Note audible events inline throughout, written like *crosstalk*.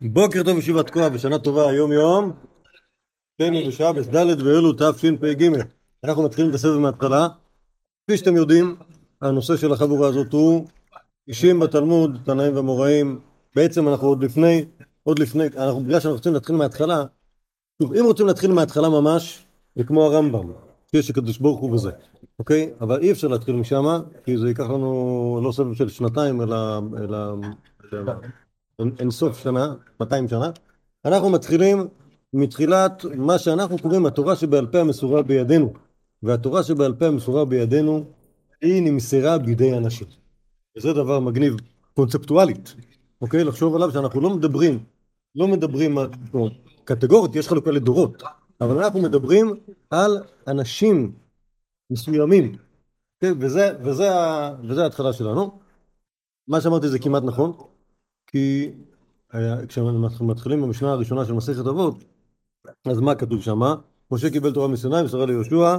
בוקר טוב ישיבת תקוע ושנה טובה היום יום. כן בשעה ד' באלו תשפ"ג. אנחנו מתחילים את הסבב מההתחלה. כפי שאתם יודעים הנושא של החבורה הזאת הוא אישים בתלמוד, תנאים ומוראים. בעצם אנחנו עוד לפני, עוד לפני, אנחנו בגלל שאנחנו רוצים להתחיל מההתחלה שוב, אם רוצים להתחיל מההתחלה ממש זה כמו הרמב"ם שיש הקדוש ברוך הוא וזה אוקיי? אבל אי אפשר להתחיל משם כי זה ייקח לנו לא סבב של שנתיים אלא אין סוף שנה, 200 שנה, אנחנו מתחילים מתחילת מה שאנחנו קוראים התורה שבעל פה המסורה בידינו. והתורה שבעל פה המסורה בידינו היא נמסרה בידי אנשים. וזה דבר מגניב קונספטואלית, אוקיי? לחשוב עליו שאנחנו לא מדברים, לא מדברים על קטגוריות, יש חלוקה לדורות, אבל אנחנו מדברים על אנשים מסוימים, אוקיי? וזה, וזה, וזה ההתחלה שלנו. מה שאמרתי זה כמעט נכון, כי כשאנחנו מתחילים במשנה הראשונה של מסכת אבות, אז מה כתוב שם? משה קיבל תורה מסיני, מסרה ליהושע,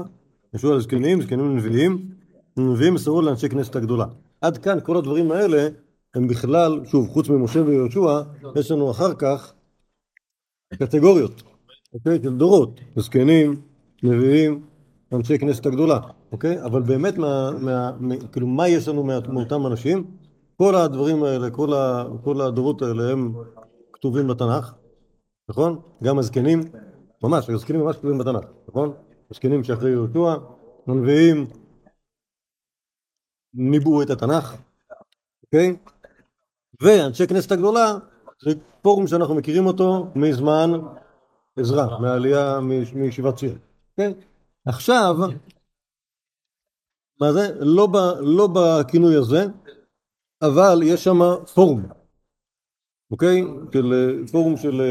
יהושע לזקנים, זקנים לנביאים, נביאים מסרו לאנשי כנסת הגדולה. עד כאן כל הדברים האלה הם בכלל, שוב, חוץ ממשה ויהושע, יש לנו אחר כך קטגוריות, אוקיי? של דורות, זקנים, נביאים, אנשי כנסת הגדולה, אוקיי? אבל באמת, מה, מה, מה, כאילו, מה יש לנו מאותם אנשים? כל הדברים האלה, כל, ה, כל הדורות האלה הם כתובים בתנ"ך, נכון? גם הזקנים, ממש, הזקנים ממש כתובים בתנ"ך, נכון? הזקנים שאחרי יהושע, הנביאים ניבאו את התנ"ך, אוקיי? ואנשי כנסת הגדולה זה פורום שאנחנו מכירים אותו מזמן עזרא, מהעלייה מישיבת ציר, כן? עכשיו, מה זה? לא, ב, לא בכינוי הזה, אבל יש שם פורום, אוקיי? של, פורום של,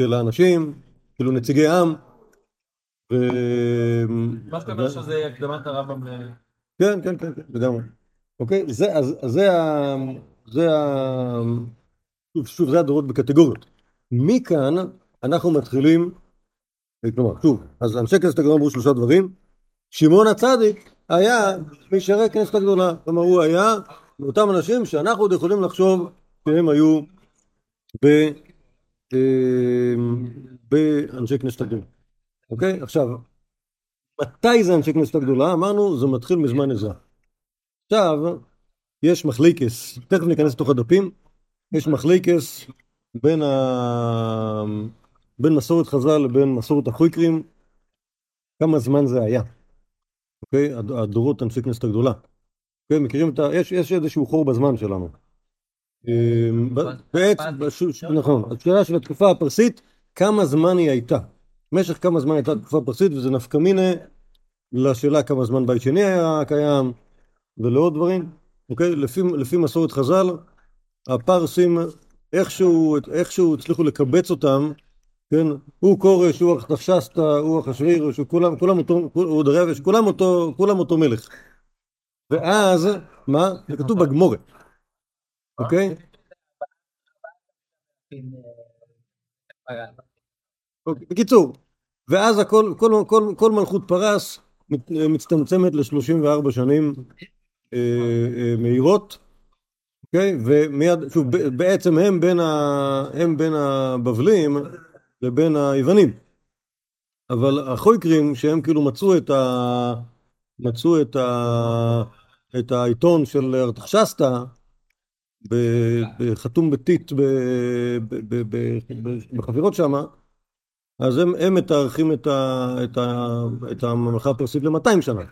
של האנשים, כאילו נציגי עם. ו... מה שאתה אומר שזה הקדמת הרמב"ם ל... כן, כן, כן, כן, לגמרי. אוקיי? זה, אז, אז זה ה... זה ה... שוב, שוב, זה הדורות בקטגוריות. מכאן אנחנו מתחילים, כלומר, שוב, אז אנשי כנסת הגדולה אמרו שלושה דברים. שמעון הצדיק היה משרי כנסת הגדולה. כלומר, הוא היה מאותם אנשים שאנחנו עוד יכולים לחשוב שהם היו ב... באנשי כנסת הגדולה. אוקיי? עכשיו, מתי זה אנשי כנסת הגדולה? אמרנו, זה מתחיל מזמן עזרא. עכשיו, יש מחליקס, תכף ניכנס לתוך הדפים, יש מחליקס בין, ה... בין מסורת חז"ל לבין מסורת החויקרים, כמה זמן זה היה. אוקיי? הדורות אנשי כנסת הגדולה. אוקיי? מכירים את ה... יש, יש איזשהו חור בזמן שלנו. בעצם, נכון, השאלה של התקופה הפרסית, כמה זמן היא הייתה. במשך כמה זמן הייתה תקופה פרסית, וזה נפקא מינה לשאלה כמה זמן בית שני היה קיים, ולעוד דברים. אוקיי? לפי, לפי מסורת חז"ל, הפרסים איכשהו, איכשהו הצליחו לקבץ אותם, כן? הוא כורש, הוא ארתחשסתא, הוא אחשוורוש, כולם, כולם אותו, הוא דריווש, כולם אותו, כולם אותו מלך. ואז, מה? זה כתוב בגמורת, אוקיי? אוקיי, בקיצור, ואז הכל, כל, כל, כל מלכות פרס מצטמצמת ל-34 שנים אה, אה, מהירות, אוקיי? ומיד, שוב, בעצם הם בין, ה, הם בין הבבלים לבין היוונים. אבל החויקרים, שהם כאילו מצאו את ה... מצאו את, ה... את העיתון של ארתחשסתא, חתום בטיט בחפירות שמה, אז הם, הם מתארחים את, ה, את, ה, את הממלכה הפרסית ל-200 שנה,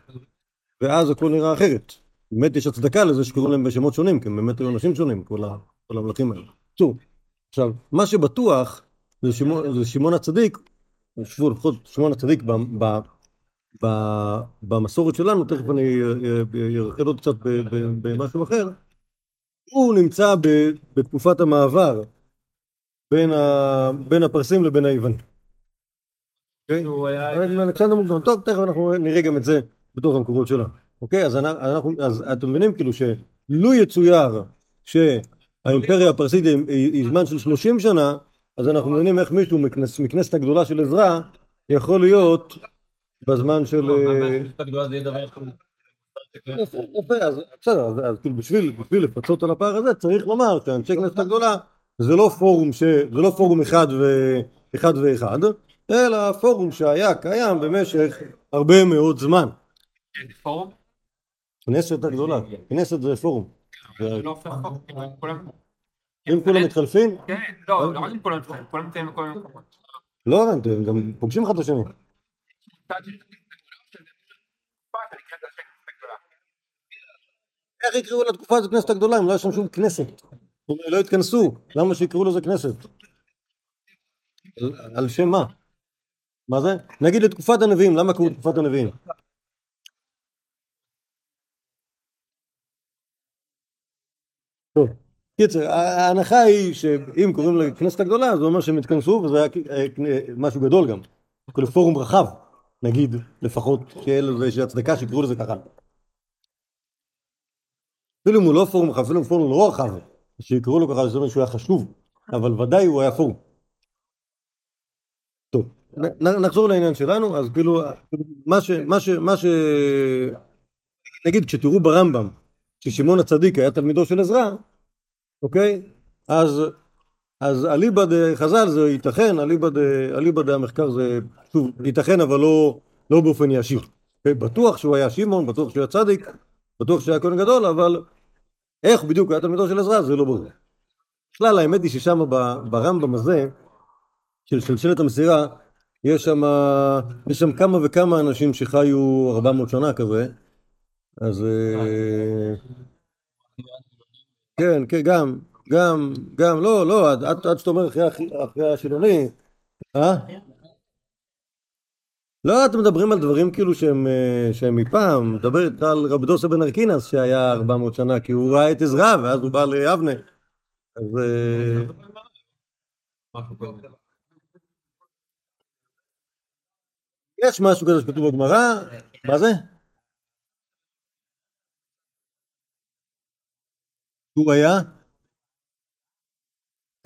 ואז הכל נראה אחרת. באמת יש הצדקה לזה שקוראים להם בשמות שונים, כי הם באמת היו אנשים שונים, כל, ה, כל המלכים האלה. עכשיו, מה שבטוח זה שמעון, זה שמעון הצדיק, שוב, לפחות שמעון הצדיק ב, ב, ב, במסורת שלנו, תכף אני ארחל עוד קצת במשהו אחר, הוא נמצא ב, בתקופת המעבר בין, ה, בין הפרסים לבין היוונים. אוקיי? אלכסנדר מוקדון, טוב, תכף אנחנו נראה גם את זה בתוך המקורות שלנו. אוקיי? אז, אנחנו, אז אתם מבינים כאילו שלו יצויר שהאימפריה הפרסית היא זמן של 30 שנה, אז אנחנו מבינים איך מישהו מכנס, מכנסת הגדולה של עזרא יכול להיות בזמן של... יפה, אז בסדר, אז כאילו בשביל לפצות על הפער הזה צריך לומר שאנשי כנסת הגדולה זה לא פורום, ש... זה לא פורום אחד, ו... אחד ואחד, אלא פורום שהיה קיים במשך הרבה מאוד זמן. פורום? כנסת הגדולה, כנסת זה פורום. זה לא הופך חוק, כולם... אם כולם מתחלפים, כן, לא, לא רק אם כולם מתחלפים, כולם נמצאים בכל מיני מקומות. לא הבנתי, הם גם פוגשים אחד את השני. איך יקראו לתקופה הזאת כנסת הגדולה אם לא יש שם שום כנסת? לא התכנסו, למה שיקראו לזה כנסת? על שם מה? מה זה? נגיד לתקופת הנביאים, למה קראו לתקופת הנביאים? טוב, קיצר, ההנחה היא שאם קוראים לכנסת הגדולה זה אומר שהם התכנסו וזה היה אה, משהו גדול גם, כאילו פורום רחב, נגיד, לפחות, שיהיה לזה איזושהי הצדקה שיקראו לזה ככה. אפילו אם הוא לא פורום רחב, אפילו אם פורום לא רחב, שיקראו לו ככה, זה אומר שהוא היה חשוב, אבל ודאי הוא היה פורום. טוב, נחזור לעניין שלנו, אז כאילו, מה ש... מה ש... מה ש... נגיד, כשתראו ברמב"ם ששמעון הצדיק היה תלמידו של עזרא, אוקיי? אז, אז אליבא דחז"ל זה ייתכן, אליבא דהמחקר זה, שוב, ייתכן אבל לא, לא באופן ישיר. אוקיי? בטוח שהוא היה שמעון, בטוח שהוא היה צדיק, בטוח שהוא היה כהן גדול, אבל איך בדיוק היה תלמידו של עזרא זה לא ברור. בכלל האמת היא ששם ברמב"ם הזה, של שלשלת המסירה, יש שם, יש שם כמה וכמה אנשים שחיו 400 שנה כזה, אז... כן, כן, גם, גם, גם, לא, לא, עד, שאתה אומר אחרי, השילוני, אה? לא, אתם מדברים על דברים כאילו שהם, אה, שהם מפעם, מדבר על רבי דוסה בן ארקינס שהיה 400 שנה, כי הוא ראה את עזרא, ואז הוא בא ליבנה. אז... אה, יש משהו כזה שכתוב בגמרא, מה זה? הוא היה?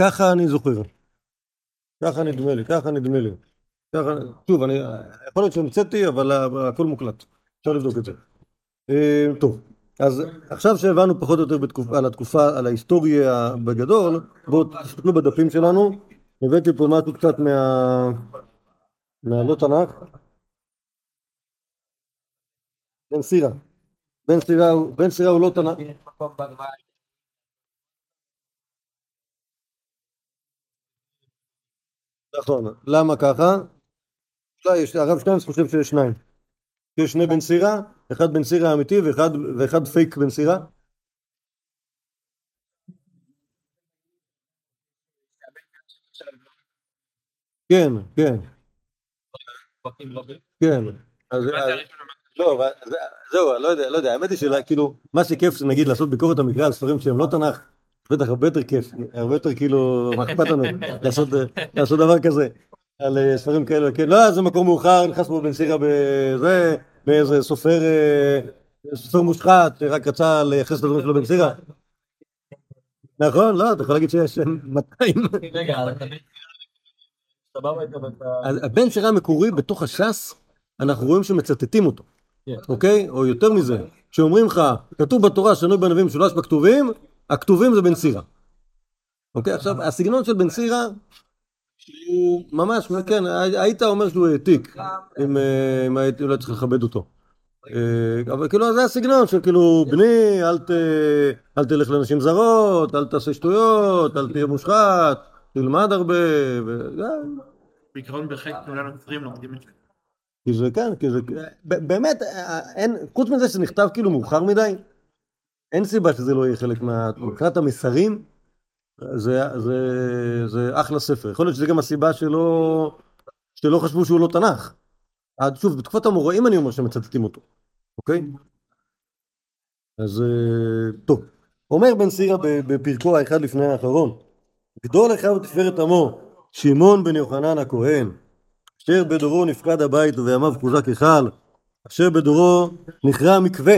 ככה אני זוכר. ככה נדמה לי, ככה נדמה לי. ככה, שוב, אני, יכול להיות שהמצאתי, אבל הכל מוקלט. אפשר לבדוק את זה. אה, טוב, אז עכשיו שהבנו פחות או יותר בתקופה, על התקופה, על ההיסטוריה בגדול, בואו תסתכלו בדפים שלנו. הבאתי פה משהו קצת מה... מהלא תנ"ך. בן סירה. בן סירה הוא לא תנ"ך. נכון. למה ככה? יש, הרב שטיינס חושב שיש שניים. יש שני בן סירה, אחד בן סירה אמיתי ואחד, ואחד פייק בן סירה. כן, כן, כן. אז, לא, זהו, לא יודע, לא יודע, האמת היא שכאילו, מה שכיף זה נגיד לעשות ביקורת המקרא על ספרים שהם לא תנ"ך, בטח הרבה יותר כיף, הרבה יותר כאילו, מה אכפת לנו לעשות, דבר כזה, על אה, ספרים כאלה, כן, לא, זה מקום מאוחר, נכנס פה בן סירה בזה, באיזה סופר, אה, סופר מושחת, שרק רצה לייחס את הדברים שלו בן סירה. נכון, לא, אתה יכול להגיד שיש 200. רגע, הבן סירה המקורי בתוך הש"ס, אנחנו רואים שמצטטים אותו, כן. אוקיי? או יותר מזה, שאומרים לך, כתוב בתורה שנוי בנביאים משולש בכתובים, הכתובים זה בן סירה. אוקיי, עכשיו, הסגנון של בן סירה, הוא ממש, כן, היית אומר שהוא העתיק, אם אה, הייתי אולי צריך לכבד אותו. אה, אבל כאילו זה הסגנון של כאילו, בני, אל, תלך לנשים זרות, אל תעשה שטויות, אל תהיה מושחת, תלמד הרבה, וזה... בעיקרון בחלק כולנו נוצרים לומדים את זה. כי זה כן, כי זה, באמת, אה, חוץ מזה שזה נכתב כאילו מאוחר מדי, אין סיבה שזה לא יהיה חלק מה... מבחינת המסרים, זה, זה, זה אחלה ספר. יכול להיות שזה גם הסיבה שלא, שלא חשבו שהוא לא תנ"ך. עד שוב, בתקופת המוראים אני אומר שמצטטים אותו, אוקיי? אז אה, טוב. אומר בן סירה ב- בפרקו האחד לפני האחרון, גדול אחיו ותפארת עמו, שמעון בן יוחנן הכהן, אשר בדורו נפקד הבית ובימיו חוזק היכל, אשר בדורו נכרע מקווה,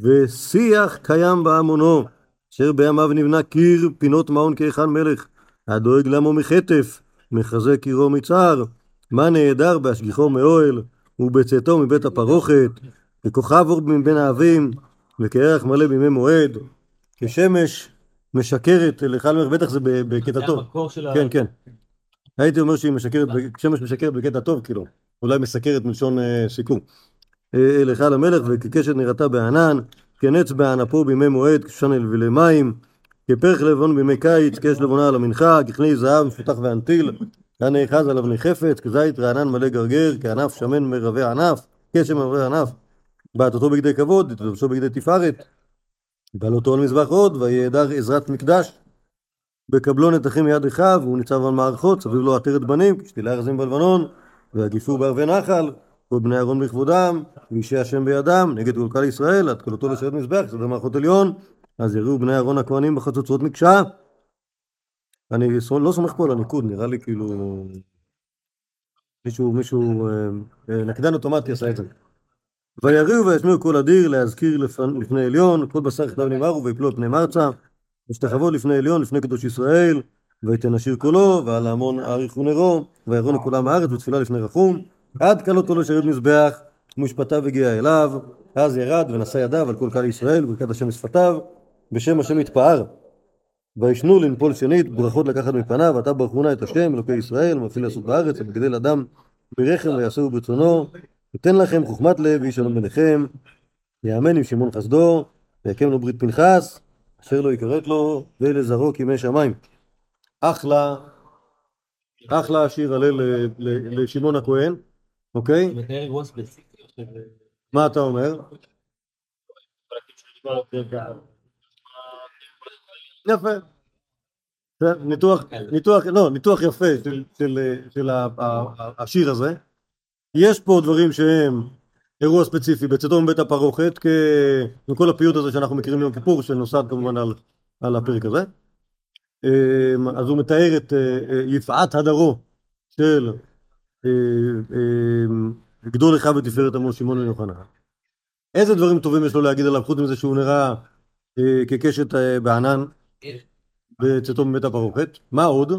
ושיח קיים בהמונו, אשר בימיו נבנה קיר פינות מעון כהיכל מלך, הדואג למו מחטף, מחזק עירו מצער, מה נהדר בהשגיחו מאוהל, ובצאתו מבית הפרוכת, וכוכב אור מבין האבים, וכירח מלא בימי מועד, כשמש משקרת לאחד מלך, בטח זה בקטע טוב. כן, כן. הייתי אומר שהיא משקרת, שמש משקרת בקטע טוב, כאילו. אולי מסקרת מלשון אה, סיכום. אה, לך למלך, וכקשת נראתה בענן, כנץ בענפו בימי מועד, כשושן אל ולי מים, כפרח לבון בימי קיץ, כאש לבונה על המנחה, ככלי זהב מפותח ואנטיל, כנאחז על אבני חפץ, כזית רענן מלא גרגר, כענף שמן מרבע ענף, קשם מרבע ענף, בעטותו בגדי כבוד, תלבשו בגדי תפארת, בעלותו על מזבח עוד, ויעדר עזרת מקדש, בקבלו נתחים מיד אחיו, והוא ניצב על מערכות, סביב לו עטרת בנים, כשתילי ארזים בלבנון, והגיפו בערבי נחל, כל בני אהרון בכבודם, ואישי השם בידם, נגד כל קהל ישראל, עד קלותו לשרת מזבח, סדר מערכות עליון, אז יראו בני אהרון הכהנים בחצוצרות מקשה. אני לא סומך פה על הניקוד, נראה לי כאילו... מישהו, מישהו, אה, אה, נקדן אוטומטי עשה את זה. ויריעו וישמיעו כל הדיר להזכיר לפ- לפני עליון, כל בשר כתב נאמרו ויפלו על פני מרצה, ושתחוות לפני עליון, לפני קדוש ישראל, ויתן השיר קולו, ועל ההמון אריכו נרו, וירונו כולם הארץ ותפילה לפני רחום, עד כלותו לשרת מזבח, ומשפטיו הגיע אליו, אז ירד ונשא ידיו על כל קהל ישראל, וברכת השם לשפתיו, בשם השם יתפאר. וישנו לנפול שנית, ברכות לקחת מפניו, אתה ברכונה את השם, אלוקי ישראל, מפעיל לעשות בארץ, המגדל אדם ברחם ויעשהו ברצונו, ייתן לכם חוכמת לב ואיש שלום ביניכם, יאמן עם שמעון חסדו, ויקם לו ברית פנחס, אשר לא יכרת לו, ולזרעו כימי שמיים. אחלה, אחלה שיר הלל לשמעון הכהן, אוקיי? שזה... מה אתה אומר? יפה. ניתוח, ניתוח, לא, ניתוח יפה של, של, של ה- ה- ה- השיר הזה. יש פה דברים שהם אירוע ספציפי בצאתו מבית הפרוכת, ככל הפיוט הזה שאנחנו מכירים מיום כיפור, שנוסד כמובן על, על הפרק הזה. אמ, אז הוא מתאר את אה, אה, יפעת הדרו של אה, גדול אחד בתפארת עמו שמעון בן יוחנן. איזה דברים טובים יש לו להגיד עליו, חוץ מזה שהוא נראה אה, כקשת אה, בענן בצאתו מבית הפרוכת? מה עוד?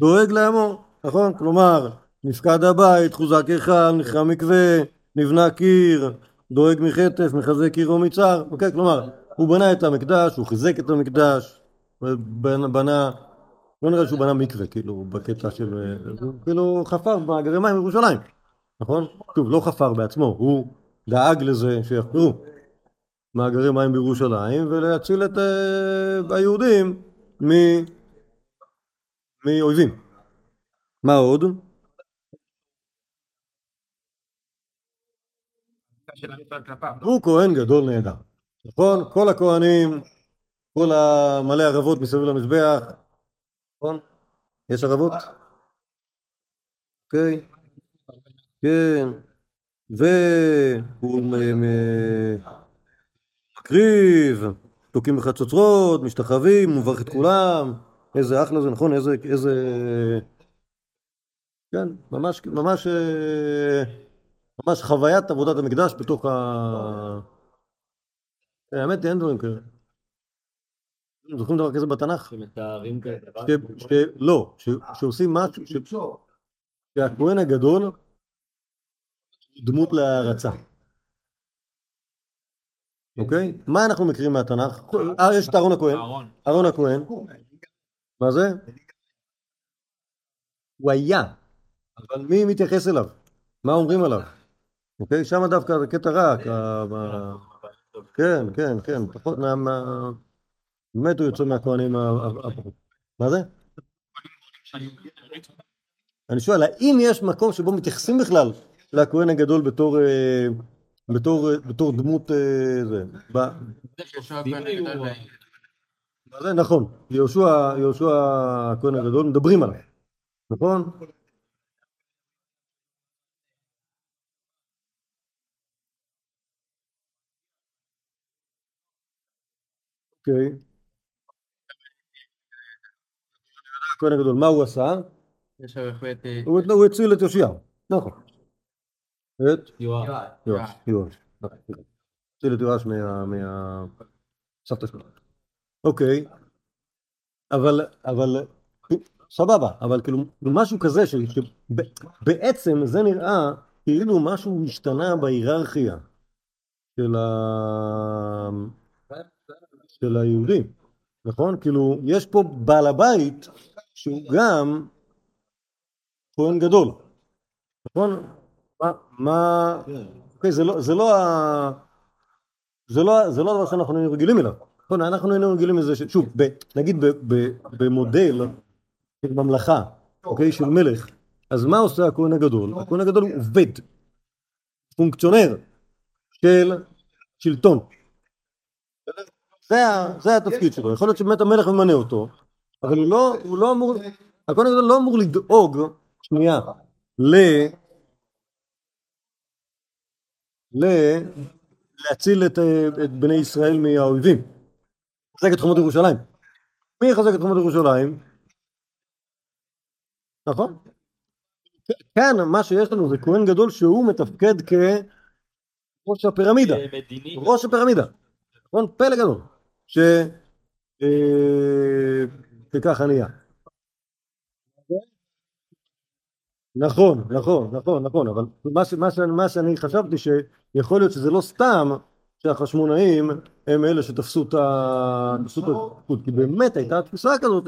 דואג לעמו, נכון? כלומר, נפקד הבית, חוזק היכל, נחרם מקווה, נבנה קיר, דואג מחטף, מחזק קיר או מצר, אוקיי? כלומר, הוא בנה את המקדש, הוא חיזק את המקדש, בנה לא נראה שהוא בנה מקווה, כאילו, בקטע של... הוא כאילו חפר במאגרי מים בירושלים, נכון? טוב, לא חפר בעצמו, הוא דאג לזה שיחפרו מאגרי מים בירושלים ולהציל את אה, היהודים מ... מאויבים. מה עוד? הוא כהן גדול נהדר, נכון? כל הכהנים, כל המלא ערבות מסביב למזבח, נכון? יש ערבות? אוקיי. כן. והוא מקריב, תוקעים בחצוצרות, משתחווים, מברך את כולם, איזה אחלה זה, נכון? איזה, איזה... כן, ממש, ממש, ממש חוויית עבודת המקדש בתוך ה... אה, האמת היא, אין דברים כאלה. זוכרים דבר כזה בתנ"ך? שמתארים כאלה דבר. לא, ש- שעושים משהו, ש- שהכהן הגדול הוא דמות להערצה. אוקיי? מה אנחנו מכירים מהתנ"ך? אה, יש את אהרון הכהן. אהרון. הכהן. מה זה? הוא היה, אבל מי מתייחס אליו? מה אומרים עליו? אוקיי? שם דווקא זה קטע רע. כן, כן, כן. פחות מה... באמת הוא יוצא מהכהנים ה... ה- ה- מה זה? אני שואל, האם יש מקום שבו מתייחסים בכלל לכהן הגדול בתור, אה, בתור, אה, בתור דמות אה, זה? זה? נכון, יהושע, יהושע הכהן הגדול, מדברים עליו, נכון? אוקיי. הכהן הגדול, מה הוא עשה? אה, הוא הציל את יאשיהו, נכון. את. יואש, יואש. הציל את יואש מה... מה... סבתא שלו. אוקיי. אבל, אבל, סבבה, אבל כאילו משהו כזה שבעצם זה נראה כאילו משהו השתנה בהיררכיה של, ה... של היהודים, נכון? כאילו, יש פה בעל הבית שהוא גם כהן גדול, נכון? מה, מה... אוקיי, זה לא, זה לא ה... זה לא, זה לא הדבר שאנחנו היינו רגילים אליו. נכון, אנחנו היינו רגילים לזה. שוב, ב, נגיד ב, ב, במודל של ממלכה, אוקיי, של מלך, אז מה עושה הכהן הגדול? הכהן הגדול הוא עובד, פונקציונר של שלטון. זה, זה התפקיד שלו. יכול להיות שבאמת המלך ממנה אותו, אבל הוא לא, הוא לא אמור, הכהן הגדול לא אמור לדאוג, שנייה, ל... ל... להציל את, את בני ישראל מהאויבים. לחזק את חומות ירושלים. מי יחזק את חומות ירושלים? נכון? כאן מה שיש לנו זה כהן גדול שהוא מתפקד כראש הפירמידה. מדיני. ראש הפירמידה. נכון? פלא גדול. ש... שככה נהיה. נכון, נכון, נכון, נכון, אבל מה, ש, מה, ש, מה שאני חשבתי שיכול להיות שזה לא סתם שהחשמונאים הם אלה שתפסו את ה... תפסו את התפקוד, כי באמת הייתה תפיסה כזאת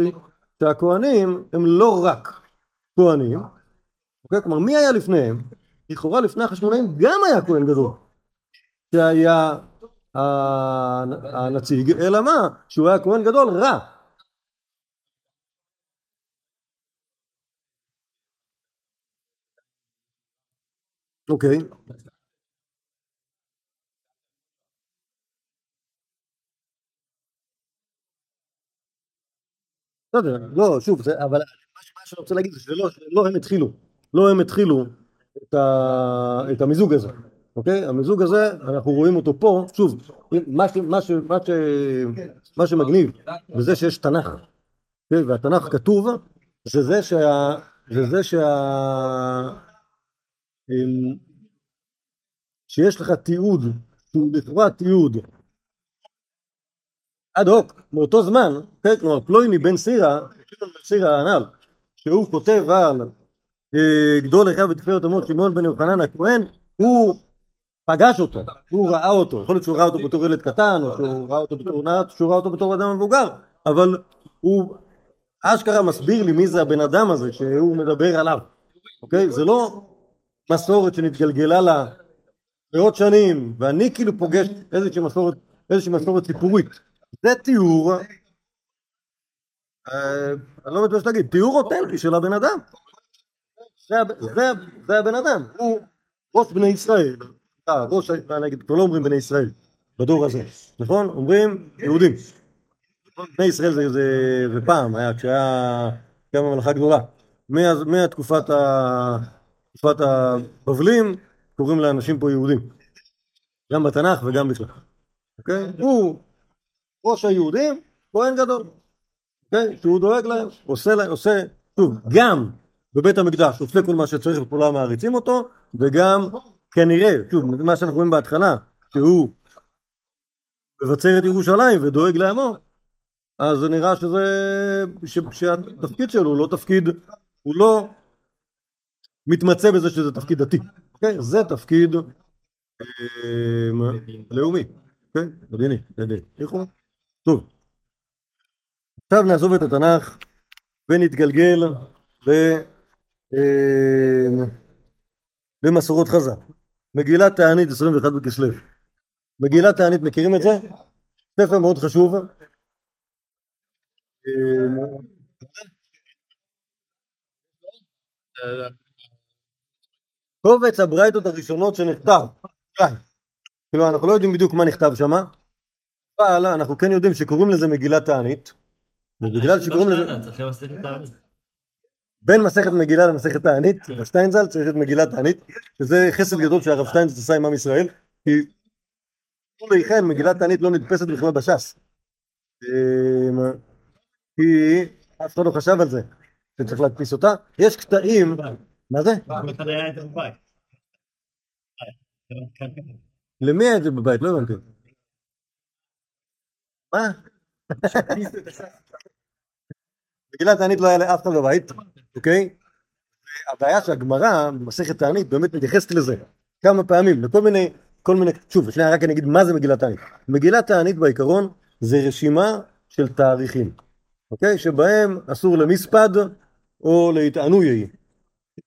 שהכוהנים הם לא רק כוהנים, אוקיי? כלומר מי היה לפניהם? לכאורה לפני החשמונאים גם היה כהן גדול שהיה הנציג, אלא מה? שהוא היה כהן גדול רע אוקיי. בסדר, לא, שוב, זה, אבל מה שאני רוצה להגיד זה שלא לא הם התחילו, לא הם התחילו את, ה, את המיזוג הזה, אוקיי? המיזוג הזה, אנחנו רואים אותו פה, שוב, מה, ש, מה, ש, מה, ש, מה שמגניב בזה שיש תנ"ך, אוקיי? והתנ"ך כתוב, זה זה שה... זה זה שה... שיש לך תיעוד, שהוא לכאורה תיעוד אד הוק, מאותו זמן, כן, כלומר פלויני בן סירה, סירה הנ"ל, שהוא כותב על אה, גדול אחיו בתפארת עמות שמעון בן יוחנן הכהן, הוא פגש אותו, הוא ראה אותו, יכול להיות שהוא ראה אותו בתור ילד קטן, או שהוא ראה אותו בתור נער, שהוא ראה אותו בתור אדם מבוגר, אבל הוא אשכרה מסביר לי מי זה הבן אדם הזה שהוא מדבר עליו, אוקיי? זה לא מסורת שנתגלגלה לה מאות שנים, ואני כאילו פוגש איזושהי מסורת, איזושהי מסורת סיפורית. זה תיאור, אה, אני לא מתבייש להגיד, תיאור אותנטי של הבן אדם. זה, הב- זה, זה הבן אדם, הוא ראש בני ישראל, אה, ראש, נגיד, כבר לא אומרים בני ישראל בדור הזה, נכון? אומרים יהודים. בני ישראל זה, זה, פעם, היה כשהיה קמה ממלכה גדולה. מהתקופת ה... תקופת הבבלים קוראים לאנשים פה יהודים. גם בתנ"ך וגם בכלל. אוקיי? הוא ראש היהודים, כהן גדול. אוקיי? שהוא דואג להם, עושה להם, עושה, שוב, גם בבית המקדש עושה כל מה שצריך וכולם מעריצים אותו, וגם כנראה, שוב, מה שאנחנו רואים בהתחלה, שהוא מבצר את ירושלים ודואג לעמו, אז זה נראה שזה, ש, שהתפקיד שלו הוא לא תפקיד, הוא לא מתמצא בזה שזה תפקיד דתי, אוקיי? זה תפקיד אה, לאומי, אוקיי? מדיני, מדיני. נכון? טוב. עכשיו נעזוב את התנ"ך ונתגלגל. אה, למסורות חז"ל. מגילת תענית 21 בכסלו. מגילת תענית מכירים את זה? ספר מאוד חשוב. אה, קובץ הברייתות הראשונות שנכתב. כאילו אנחנו לא יודעים בדיוק מה נכתב שם, אבל אנחנו כן יודעים שקוראים לזה מגילת תענית, ובגלל שקוראים לזה. בין מסכת מגילה למסכת תענית, שטיינזל צריך את מגילת תענית, שזה חסד גדול שהרב שטיינזל עשה עם עם ישראל, כי לכן מגילת תענית לא נתפסת בכלל בש"ס. אמ, כי אף אחד לא חשב על זה, שצריך להדפיס אותה. יש קטעים, מה זה? למי היה את זה בבית? לא הבנתי. מה? *laughs* מגילת תענית לא היה לאף אחד בבית, אוקיי? הבעיה שהגמרא במסכת תענית באמת מתייחסת לזה כמה פעמים, לכל מיני כל מיני, שוב, שנייה, רק אני אגיד מה זה מגילת תענית. מגילת תענית בעיקרון זה רשימה של תאריכים, אוקיי? שבהם אסור למספד או להתענו יהי.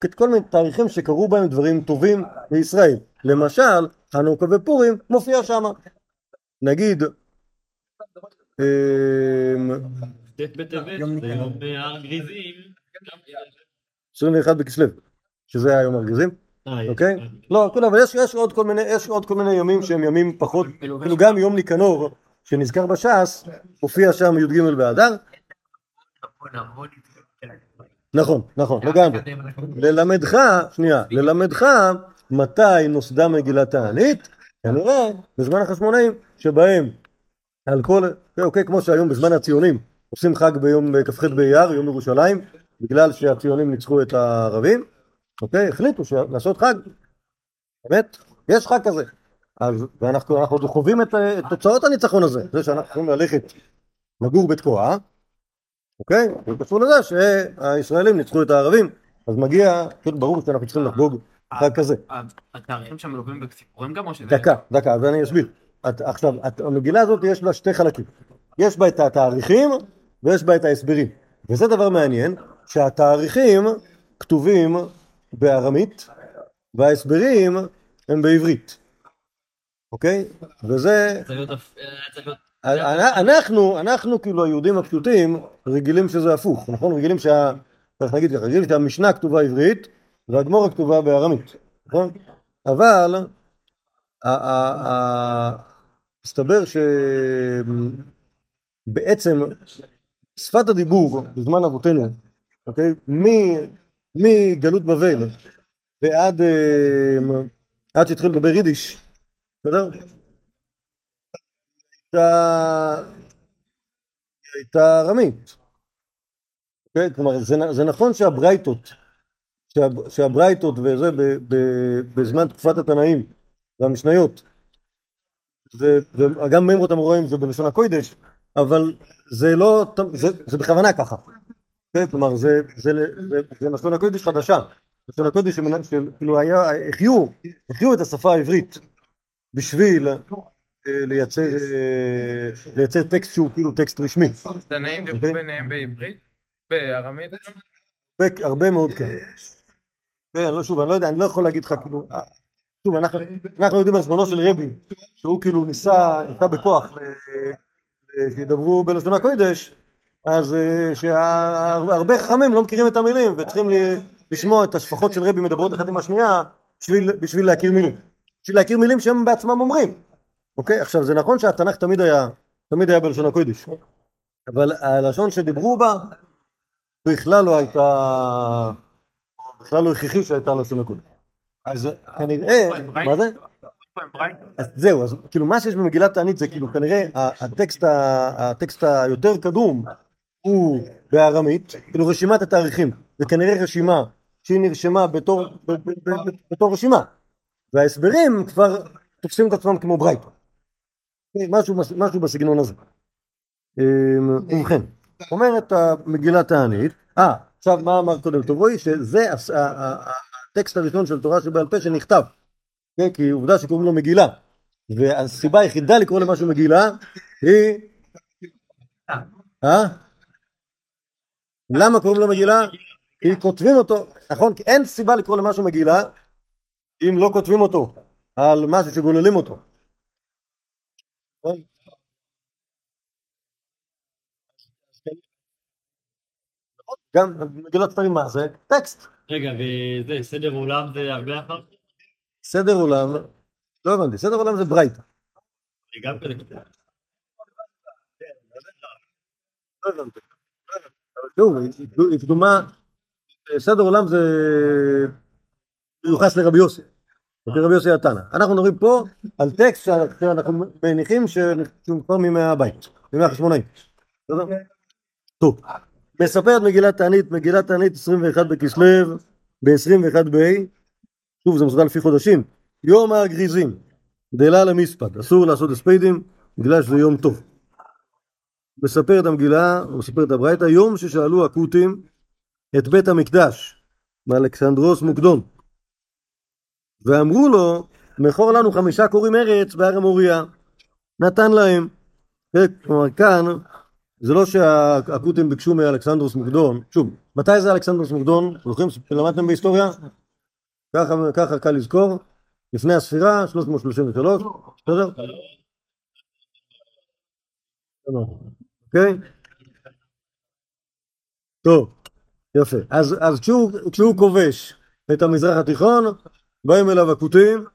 את כל מיני תאריכים שקרו בהם דברים טובים לישראל. למשל, חנוכה ופורים מופיע שם. נגיד, אמ, ט' בטבת, יום גריזים. 21 בכסלו, שזה היום הרגזים, יש. אוקיי? לא, כן, אבל יש, יש, עוד כל מיני, יש עוד כל מיני ימים שהם ימים פחות, כאילו גם יום ניקנור שנזכר בש"ס, הופיע שם י"ג באדר, נכון, נכון, לגמרי. ללמדך, שנייה, ללמדך מתי נוסדה מגילת תענית, כנראה בזמן החשמונאים, שבהם על כל, אוקיי, כמו שהיום בזמן הציונים עושים חג ביום כ"ח באייר, יום ירושלים, בגלל שהציונים ניצחו את הערבים, אוקיי, החליטו לעשות חג, באמת, יש חג כזה. אז, ואנחנו אנחנו עוד חווים את, את תוצאות הניצחון הזה, זה שאנחנו יכולים ללכת לגור בתקוע, אוקיי? זה קשור לזה שהישראלים ניצחו את הערבים, אז מגיע, כן, ברור שאנחנו צריכים לחגוג חג כזה. התאריכים שם מלווים בסיפורים גם או שזה... דקה, דקה, אז אני אסביר. עכשיו, המגילה הזאת יש לה שתי חלקים. יש בה את התאריכים ויש בה את ההסברים. וזה דבר מעניין, שהתאריכים כתובים בארמית וההסברים הם בעברית. אוקיי? וזה... צריך להיות... צריך להיות... אנחנו, אנחנו כאילו היהודים הפשוטים רגילים שזה הפוך, נכון? רגילים שה... איך נגיד ככה, רגילים שהמשנה כתובה עברית והגמורה כתובה בארמית, נכון? אבל ה- ה- ה- מסתבר שבעצם שפת הדיבור בזמן אבותינו, אוקיי? מגלות בבל ועד אה, עד שהתחיל לדבר יידיש, בסדר? הייתה היא הייתה ארמית. אוקיי? כלומר, זה, זה נכון שהברייתות, שה- שהברייתות וזה ב, ב, בזמן תקופת התנאים והמשניות, זה, וגם מימרות המוראים זה בלשון הקודש, אבל זה לא, זה, זה בכוונה ככה. כן? כלומר, זה, זה, זה, זה לשון הקודש חדשה. לשון הקודש שמנ- שכאילו היה, החיו, החיו את השפה העברית בשביל לייצר, אה, לייצר טקסט שהוא כאילו טקסט רשמי. תנאים דיברו. ביניהם בעברית? בארמית? הרבה- מאוד כאלה. כן, לא, שוב, אני לא יודע, אני לא יכול להגיד לך, כאילו, אה, שוב, אנחנו, יודעים על זמנו של רבי, שהוא כאילו ניסה, ניסה בכוח, שידברו בלשון הקודש, אז אה, שהרבה חכמים לא מכירים את המילים, וצריכים לשמוע את השפחות של רבי מדברות אחת עם השנייה, בשביל להכיר מילים. בשביל להכיר מילים שהם בעצמם אומרים. אוקיי? עכשיו, זה נכון שהתנ"ך תמיד היה, תמיד היה בלשון הקודש, אבל הלשון שדיברו בה, בכלל לא הייתה, בכלל לא הכרחי שהייתה לשון הקודש. אז כנראה, מה זה? אז זהו, אז כאילו מה שיש במגילת תענית זה כאילו כנראה הטקסט, הטקסט היותר קדום הוא בארמית, כאילו רשימת התאריכים, זה כנראה רשימה שהיא נרשמה בתור, בתור רשימה, וההסברים כבר תופסים את עצמם כמו ברייתא, משהו, משהו בסגנון הזה. אמ, ובכן, אומרת המגילת תענית, אה, עכשיו מה אמר קודם? טוב רואי שזה הטקסט הראשון של תורה שבעל פה שנכתב, כן? כי עובדה שקוראים לו מגילה, והסיבה היחידה לקרוא למשהו מגילה היא... אה? למה קוראים לו מגילה? כי כותבים אותו, נכון? כי אין סיבה לקרוא למשהו מגילה אם לא כותבים אותו על משהו שגוללים אותו. נכון? גם מגילות ספרים מה זה? טקסט. רגע, וזה, סדר עולם זה הרבה אחר? סדר עולם, לא הבנתי, סדר עולם זה ברייתא. גם כזה. לא הבנתי. שוב, היא קדומה, סדר עולם זה מיוחס לרבי יוסי, לרבי יוסי התנא. אנחנו מדברים פה על טקסט שאנחנו מניחים שהוא כבר מימי הבית, מימי החשמונאים. טוב, מספרת מגילת תענית, מגילת תענית 21 בכסלו, ב-21 ב... שוב זה מסודר לפי חודשים, יום הגריזים, דלה למספד, אסור לעשות הספיידים בגלל שזה יום טוב. מספר את המגילה, הוא מספר את הברייתא, יום ששאלו הכותים את בית המקדש מאלכסנדרוס מוקדון ואמרו לו מכור לנו חמישה קוראים ארץ בהר המוריה. נתן להם. כן, כלומר, כאן, זה לא שהכותים ביקשו מאלכסנדרוס מוקדון, שוב, מתי זה אלכסנדרוס מוקדון? זוכרים שלמדתם בהיסטוריה? ככה, ככה קל לזכור, לפני הספירה, 333, בסדר? אוקיי? טוב, יפה. אז, אז כשהוא, כשהוא כובש את המזרח התיכון, באים אליו הכותים,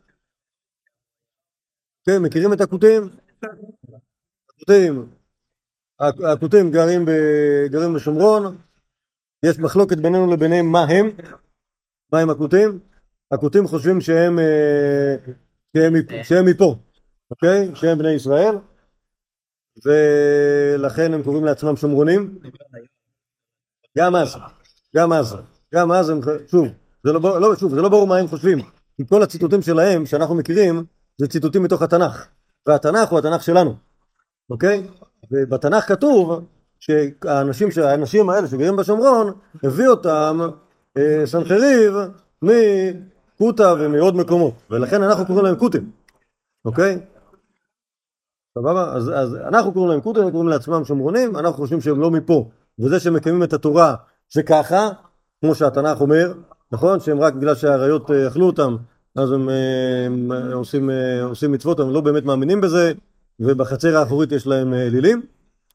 כן, מכירים את הכותים? הכותים, הכותים גרים, ב, גרים בשומרון, יש מחלוקת בינינו לביניהם מה הם, מה הם הכותים, הכותים חושבים שהם, אה, שהם, שהם מפה, אוקיי? שהם בני ישראל, ולכן הם קוראים לעצמם שומרונים. גם אז, גם אז, גם אז הם, שוב, זה לא, לא, שוב, זה לא ברור מה הם חושבים, כי כל הציטוטים שלהם שאנחנו מכירים זה ציטוטים מתוך התנ"ך, והתנ"ך הוא התנ"ך שלנו, אוקיי? ובתנ"ך כתוב שהאנשים, האנשים האלה שגרים בשומרון, הביא אותם אה, סנחריב מקוטה ומעוד מקומות, ולכן אנחנו קוראים להם קוטים, אוקיי? סבבה? אז, אז אנחנו קוראים להם קוטים, הם קוראים לעצמם שומרונים, אנחנו חושבים שהם לא מפה, וזה שהם מקיימים את התורה זה ככה, כמו שהתנ"ך אומר, נכון? שהם רק בגלל שהאריות אה, אכלו אותם, אז הם, אה, הם עושים, אה, עושים מצוות, הם לא באמת מאמינים בזה, ובחצר האחורית יש להם אלילים,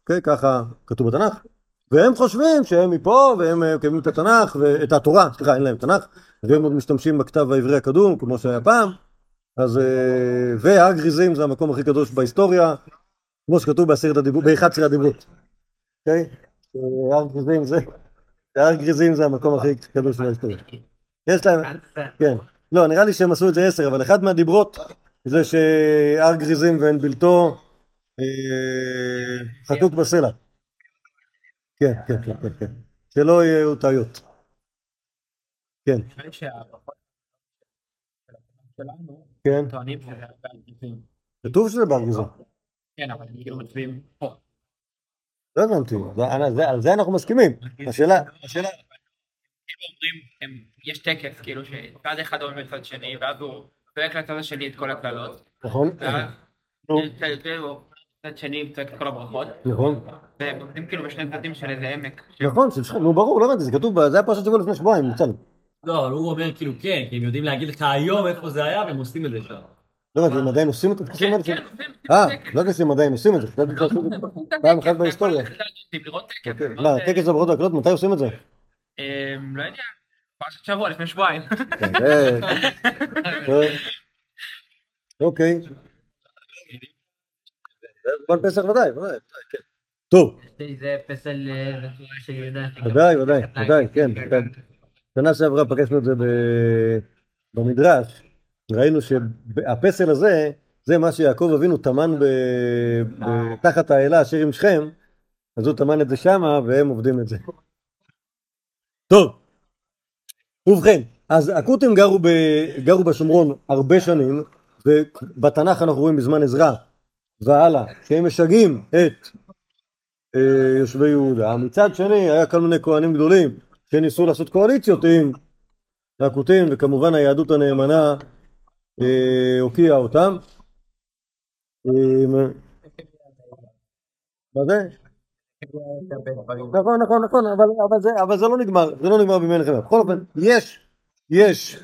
אוקיי? ככה כתוב בתנ"ך. והם חושבים שהם מפה, והם מקיימים את התנ"ך, ואת התורה, סליחה, אין להם תנ"ך, והם עוד משתמשים בכתב העברי הקדום, כמו שהיה פעם, אז, והר גריזים זה המקום הכי קדוש בהיסטוריה, כמו שכתוב בעשרת הדיברות, ב-11 הדיברות, אוקיי? הר גריזים זה, הר גריזים זה המקום הכי קדוש בהיסטוריה. יש להם, כן, לא, נראה לי שהם עשו את זה עשר, אבל אחד מהדיברות זה שהר גריזים ואין בלתו חקוק בסלע. כן, כן, כן, כן, שלא יהיו טעויות. כן. כן. כתוב שזה גריזים. כן, אבל הם כאילו מצביעים פה. לא הבנתי, על זה אנחנו מסכימים. השאלה, השאלה... כאילו אומרים, יש טקס, כאילו, שצד אחד אומר לצד שני, ואז הוא צועק לצד השני את כל הקללות. נכון. צד שני צועק את כל הברכות. נכון. והם עובדים כאילו בשני צדדים של איזה עמק. נכון, של שכם, נו ברור, לא הבנתי, זה כתוב, זה היה פרשת שבוע לפני שבועיים, מצאנו. לא, אבל הוא אומר כאילו כן, כי הם יודעים להגיד לך היום איפה זה היה, והם עושים את זה שם. לא הבנתי, הם עדיין עושים את הטקסים האלה? כן, אה, לא יודעת שהם עדיין עושים את זה, זה פעם אחת בהיסטוריה. לראות טקס. מה, טקס הברכות והקללות, מתי עושים את זה? לא יודע, פרשת שבוע לפני שבועיים. *laughs* אוקיי. זמן פסח ודאי, ודאי, כן. טוב. זה פסל של יהודה. ודאי, ודאי, ודאי, כן. שנה שעברה פגשנו את זה במדרש, ראינו שהפסל הזה, זה מה שיעקב אבינו טמן תחת האלה אשר עם שכם, אז הוא טמן את זה שמה והם עובדים את זה. טוב, ובכן, אז הכותים גרו, ב, גרו בשומרון הרבה שנים, ובתנ"ך אנחנו רואים בזמן עזרא והלאה, שהם משגעים את אה, יושבי יהודה. מצד שני, היה כל מיני כהנים גדולים שניסו לעשות קואליציות עם הכותים, וכמובן היהדות הנאמנה אה, הוקיעה אותם. אה, מה זה? נכון, נכון, נכון, אבל, זה, אבל זה לא נגמר, זה לא נגמר בימי נחמיה. בכל אופן, יש, יש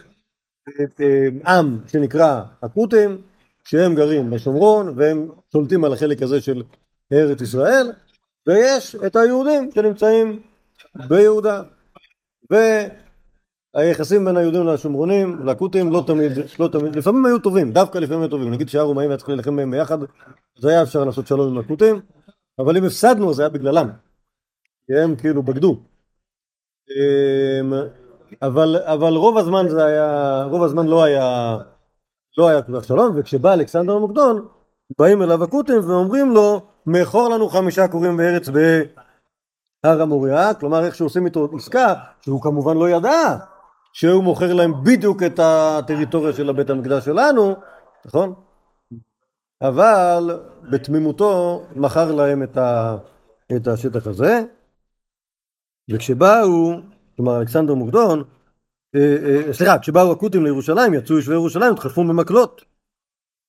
עם שנקרא הכותים, שהם גרים בשומרון, והם שולטים על החלק הזה של ארץ ישראל, ויש את היהודים שנמצאים ביהודה. והיחסים בין היהודים לשומרונים, לכותים, לא תמיד, לא תמיד, לפעמים היו טובים, דווקא לפעמים היו טובים. נגיד שהרומאים היה צריך להילחם בהם ביחד, אז היה אפשר לעשות שלום עם הכותים. אבל אם הפסדנו זה היה בגללם, כי הם כאילו בגדו. אבל, אבל רוב הזמן זה היה, רוב הזמן לא היה, לא היה כל כך שלום, וכשבא אלכסנדר המוקדון, באים אליו הכותים ואומרים לו, מכור לנו חמישה כורים בארץ בהר המוריה, כלומר איך שעושים איתו עסקה, שהוא כמובן לא ידע שהוא מוכר להם בדיוק את הטריטוריה של הבית המקדש שלנו, נכון? אבל בתמימותו מכר להם את, ה, את השטח הזה, וכשבאו, כלומר אלכסנדר מוקדון, אה, אה, סליחה, כשבאו הכותים לירושלים, יצאו יושבי ירושלים, דחפו במקלות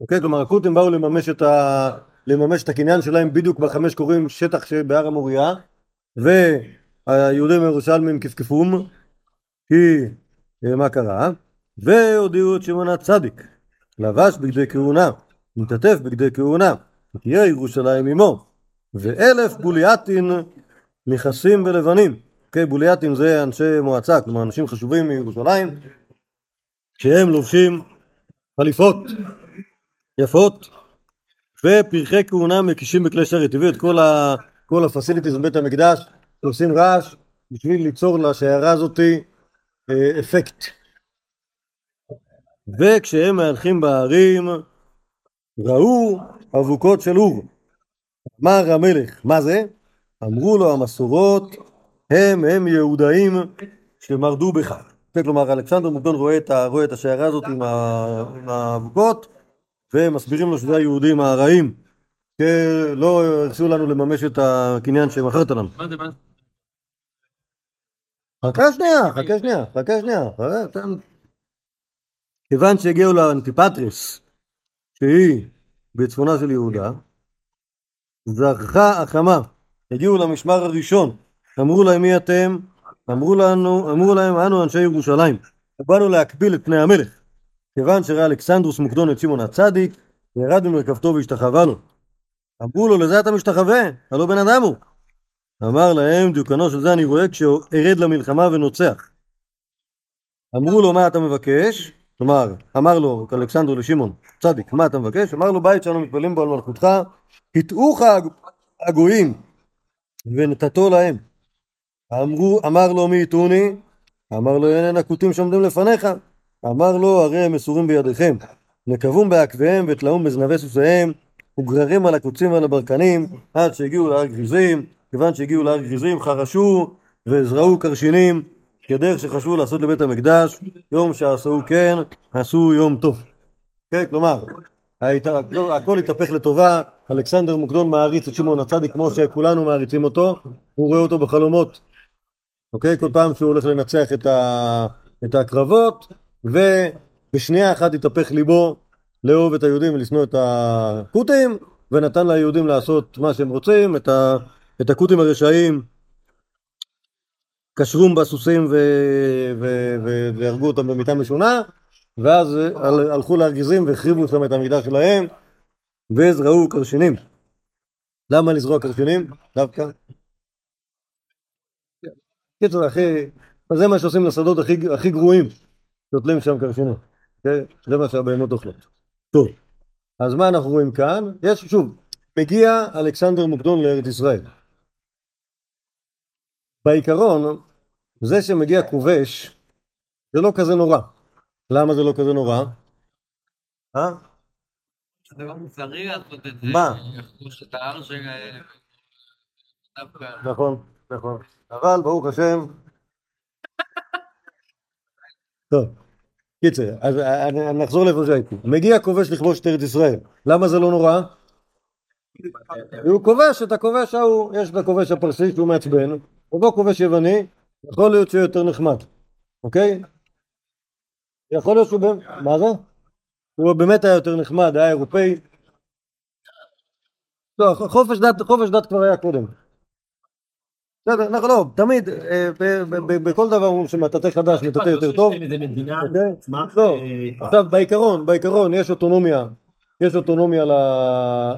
אוקיי? כלומר, הכותים באו לממש את, ה... לממש את הקניין שלהם בדיוק בחמש קוראים שטח שבהר המוריה, והיהודים הירושלמים כפכפום, כי מה קרה? והודיעו את שמעון הצדיק, לבש בגדי כהונה, מתעטף בגדי כהונה, תהיה ירושלים עמו, ואלף בולייתין נכסים בלבנים. אוקיי, בולייתים זה אנשי מועצה, כלומר אנשים חשובים מירושלים, שהם לובשים חליפות יפות ופרחי כהונה מקישים בכלי שרת. הביאו את כל, ה, כל הפסיליטיז בבית המקדש, עושים רעש בשביל ליצור לשיירה הזאתי אה, אפקט. וכשהם מהלכים בהרים ראו אבוקות של אור. אמר המלך, מה זה? אמרו לו המסורות הם הם יהודאים שמרדו בך. כן, כלומר אלכסנדר מוקדון רואה את, השיירה הזאת עם, האבוקות ומסבירים לו שזה היהודים הרעים שלא הרשו לנו לממש את הקניין שמכרת לנו. חכה שנייה, חכה שנייה, חכה שנייה. כיוון שהגיעו לאנטיפטריס, שהיא בצפונה של יהודה, זרחה החמה, הגיעו למשמר הראשון, אמרו להם מי אתם? אמרו לנו, אמרו להם אנו אנשי ירושלים, באנו להקביל את פני המלך, כיוון שראה אלכסנדרוס מוקדון את שמעון הצדיק, וירד ממרכבתו והשתחווה לו. אמרו לו לזה אתה משתחווה? הלא בן אדם הוא. אמר להם דיוקנו של זה אני רואה כשהוא ארד למלחמה ונוצח. אמרו לו מה אתה מבקש? כלומר, אמר לו אלכסנדר לשמעון, צדיק, מה אתה מבקש? אמר לו בית שאנו מתפללים בו על מלכותך, הטעוך הג- הגויים ונתתו להם. אמרו, אמר לו מי הטעוני? אמר לו הנה הכותים שעומדים לפניך. אמר לו הרי הם מסורים בידיכם. נקבום בעקביהם ותלאום בזנבי סוסיהם וגררים על הקוצים ועל הברקנים עד שהגיעו להר גריזים. כיוון שהגיעו להר גריזים חרשו וזרעו קרשינים כדרך שחשבו לעשות לבית המקדש יום שעשו כן עשו יום טוב. כן, כלומר, ההת- הכל התהפך לטובה, אלכסנדר מוקדון מעריץ את שמעון הצדיק כמו שכולנו מעריצים אותו, הוא רואה אותו בחלומות, אוקיי? כל פעם שהוא הולך לנצח את, ה... את הקרבות, ובשנייה אחת התהפך ליבו לאהוב את היהודים ולשנוא את הכותים, ונתן ליהודים לעשות מה שהם רוצים, את, ה... את הכותים הרשעים קשרום בסוסים. והרגו אותם במיטה משונה, ואז הל- הלכו לארגזים והחריבו שם את המקדש שלהם וזרעו קרשינים. למה לזרוע קרשינים? דווקא? קיצור, הכי... זה מה שעושים לשדות הכי, הכי גרועים, שותלים שם קרשינים. אוקיי? זה מה שהבהמות אוכלות. טוב, אז מה אנחנו רואים כאן? יש, שוב, מגיע אלכסנדר מוקדון לארץ ישראל. בעיקרון, זה שמגיע כובש, זה לא כזה נורא. למה זה לא כזה נורא? אה? זה לא מוסרי לעשות את זה. מה? את ההר. דווקא. נכון, נכון. אבל ברוך השם. טוב, קיצר, אז אני- אני נחזור לאיפה שהייתי. מגיע כובש לכבוש את ארץ ישראל. למה זה לא נורא? הוא כובש את הכובש ההוא, יש את הכובש הפרסי שהוא מעצבן, ובו כובש יווני, יכול להיות שהוא יותר נחמד, אוקיי? יכול להיות שהוא באמת, מה זה? הוא באמת היה יותר נחמד, היה אירופאי. לא, חופש דת, חופש דת כבר היה קודם. בסדר, אנחנו לא, תמיד, אה, בכל דבר אומרים שמטאטא חדש מטאטא יותר טוב. אוקיי? לא, אה, עכשיו בעיקרון, בעיקרון יש אוטונומיה, יש אוטונומיה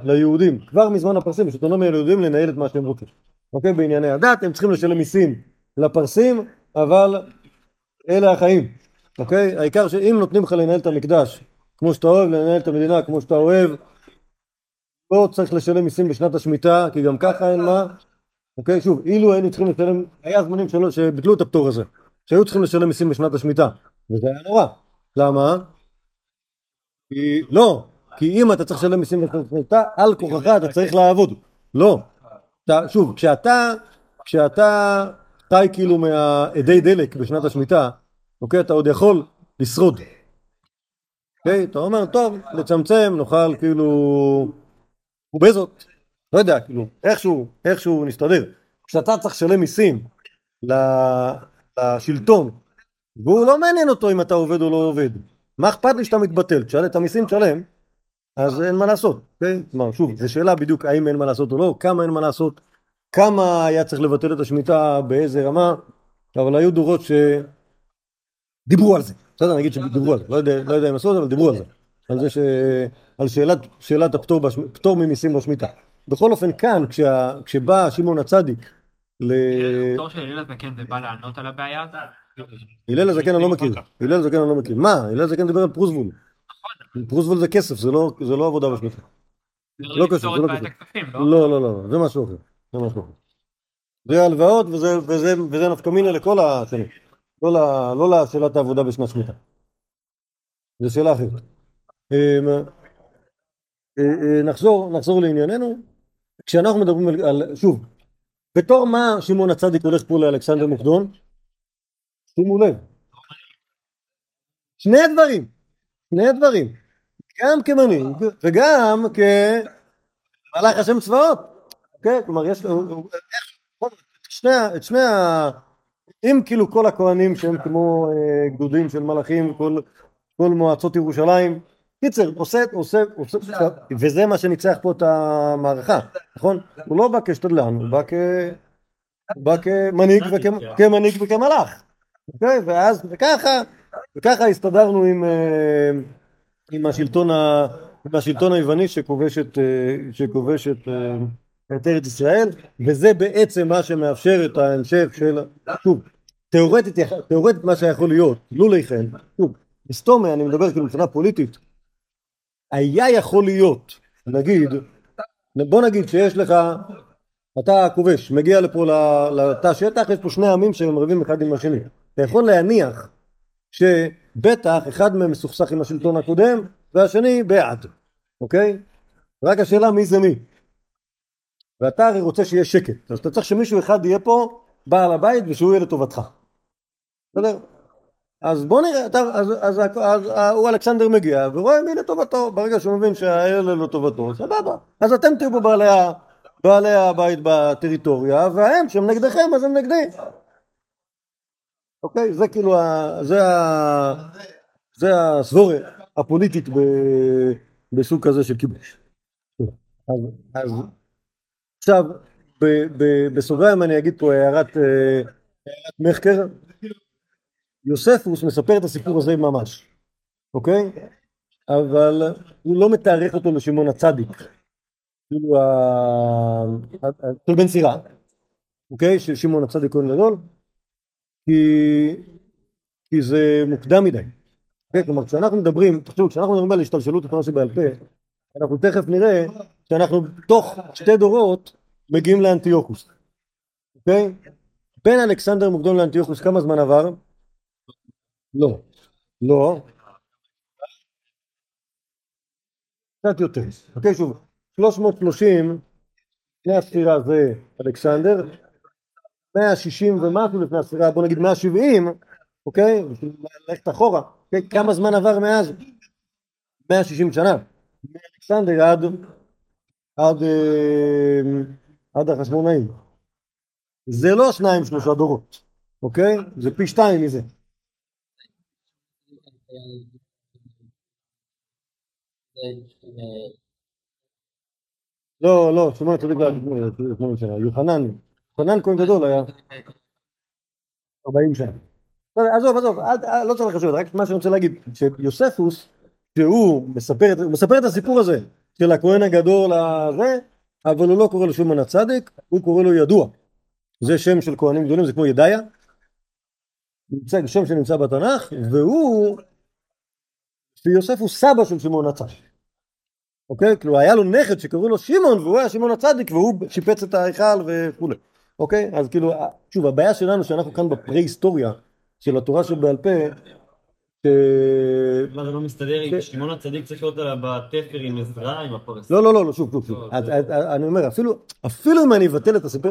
ליהודים, כבר מזמן הפרסים יש אוטונומיה ליהודים לנהל את מה שהם רוצים, אוקיי? בענייני הדת הם צריכים לשלם מיסים לפרסים, אבל אלה החיים, אוקיי? העיקר שאם נותנים לך לנהל את המקדש כמו שאתה אוהב, לנהל את המדינה כמו שאתה אוהב, לא צריך לשלם מיסים בשנת השמיטה, כי גם ככה אין מה, אוקיי? שוב, אילו היינו צריכים לשלם, היה זמנים שלא, שביטלו את הפטור הזה, שהיו צריכים לשלם מיסים בשנת השמיטה, וזה היה נורא. למה? כי לא, כי אם אתה צריך לשלם מיסים בשנת השמיטה, על כורחך אתה צריך לעבוד. לא. אתה, שוב, כשאתה, כשאתה חי כאילו מהאדי דלק בשנת השמיטה, אוקיי, אתה עוד יכול לשרוד. אוקיי, אתה אומר, טוב, לצמצם, נוכל כאילו... ובזאת, לא יודע, כאילו, איכשהו, איכשהו נסתדר. כשאתה צריך לשלם מיסים לשלטון, והוא לא מעניין אותו אם אתה עובד או לא עובד. מה אכפת לי שאתה מתבטל? תשאל את המיסים, תשלם. אז אין מה לעשות, כן? כלומר, שוב, זו שאלה בדיוק האם אין מה לעשות או לא, כמה אין מה לעשות, כמה היה צריך לבטל את השמיטה, באיזה רמה, אבל היו דורות שדיברו על זה. בסדר, נגיד שדיברו על זה, לא יודע, לא יודע אם עשו את זה, אבל דיברו על זה. על זה ש... על שאלת, שאלת הפטור. פטור ממיסים בשמיטה. בכל אופן, כאן, כשה... כשבא שמעון הצדיק ל... התור של הלל הזקן זה בא לענות על הבעיה הזאת? הלל הזקן אני לא מכיר, הלל הזקן אני לא מכיר. מה? הלל הזקן דיבר על פרוזבול. פרוזבול זה כסף, זה לא, זה לא עבודה בשמיטה. לא קשור, זה לא קשור. הכספים, לא? לא, לא, לא, זה משהו אחר. זה משהו אחר. זה הלוואות וזה, וזה, וזה נפקא מינה לכל השנים. לא, לא לשאלת העבודה בשנת שמיטה. זו שאלה אחרת. אמ, אה, אה, נחזור, נחזור לענייננו. כשאנחנו מדברים על, על, שוב, בתור מה שמעון הצדיק הולך פה לאלכסנדר מוקדון? שימו לב. שני הדברים, שני הדברים. גם כמנהיג וגם כמלאך השם צבאות. כן, כלומר יש לו, את שני, ה-. אם כאילו כל הכהנים שהם כמו אה, גדודים של מלאכים, כל, מועצות ירושלים, קיצר, עושה, עושה, עושה, וזה מה שניצח פה את המערכה, נכון? הוא לא בא כשתדלן, הוא בא כ... הוא בא כמנהיג כמנהיג וכמלאך, אוקיי? ואז, וככה, וככה הסתדרנו עם, אה, עם השלטון, ה, עם השלטון היווני שכובש את, אה, שכובש את, אה, את ארץ ישראל, וזה בעצם מה שמאפשר את ההמשך של, שוב, תיאורטית, תיאורטית מה שיכול להיות, לולי כן, שוב, היסטוריה, אני מדבר כאילו מבחינה פוליטית, היה יכול להיות, נגיד, בוא נגיד שיש לך, אתה כובש, מגיע לפה לתא שטח, יש פה שני עמים שהם רבים אחד עם השני. אתה יכול להניח שבטח אחד מהם מסוכסך עם השלטון הקודם והשני בעד, אוקיי? רק השאלה מי זה מי. ואתה הרי רוצה שיהיה שקט, אז אתה צריך שמישהו אחד יהיה פה בעל הבית ושהוא יהיה לטובתך. בסדר? אז בוא נראה, אתה, אז, אז, אז, אז, הוא אלכסנדר מגיע ורואה מי לטובתו, ברגע שהוא מבין שהאלה לטובתו, סבבה. אז אתם תהיו פה בעלי, בעלי הבית בטריטוריה, והם שהם נגדכם אז הם נגדי. אוקיי? זה כאילו, ה, זה, ה, זה הסבורה הפוליטית בסוג כזה של כיבוש. אז, עכשיו, בסוגריים אני אגיד פה הערת, אה, הערת מחקר. יוספוס מספר את הסיפור הזה ממש, אוקיי? אבל הוא לא מתארך אותו לשמעון הצדיק, כאילו של בן סירה, אוקיי? של שמעון הצדיק כהן גדול, כי... כי זה מוקדם מדי. אוקיי? כלומר, כשאנחנו מדברים, תחשבו, כשאנחנו מדברים על השתלשלות התורה שבעל פה, אנחנו תכף נראה שאנחנו תוך שתי דורות מגיעים לאנטיוכוס, אוקיי? בין אלכסנדר מוקדון לאנטיוכוס כמה זמן עבר? לא, לא, קצת יותר, אוקיי שוב, 330 לפני הספירה זה אלכסנדר, 160 ומשהו לפני הספירה, בוא נגיד 170, אוקיי, בשביל ללכת אחורה, אוקיי? כמה זמן עבר מאז? 160 שנה, מאלכסנדר עד, עד, אה, עד החשמונאים, זה לא שניים שלושה דורות, אוקיי? זה פי שתיים מזה. לא, לא, לא 80 שנה, יוחנן, יוחנן כהן גדול היה 40 שנה. טוב, עזוב, עזוב, אל- לא צריך לחשוב, רק מה שאני רוצה להגיד, שיוספוס, שהוא מספר, את- הסיפור הזה של הכהן הגדול הזה, אבל הוא לא קורא לו שמעון הצדיק, הוא קורא לו ידוע. זה שם של כהנים גדולים, זה כמו ידעיה, נמצא- שם שנמצא בתנ"ך, והוא, ויוסף הוא סבא של שמעון הצדיק. אוקיי? כאילו היה לו נכד שקראו לו שמעון והוא היה שמעון הצדיק והוא שיפץ את ההיכל וכולי. אוקיי? אז כאילו, שוב, הבעיה שלנו שאנחנו כאן בפרה-היסטוריה של התורה שבעל פה, ש... מה זה לא מסתדר עם שמעון הצדיק צריך להיות עליו בתפר עם עזרא, עם הפרס. לא, לא, לא, לא, שוב, שוב, שוב. אז אני אומר, אפילו, אפילו אם אני אבטל את הסיפור,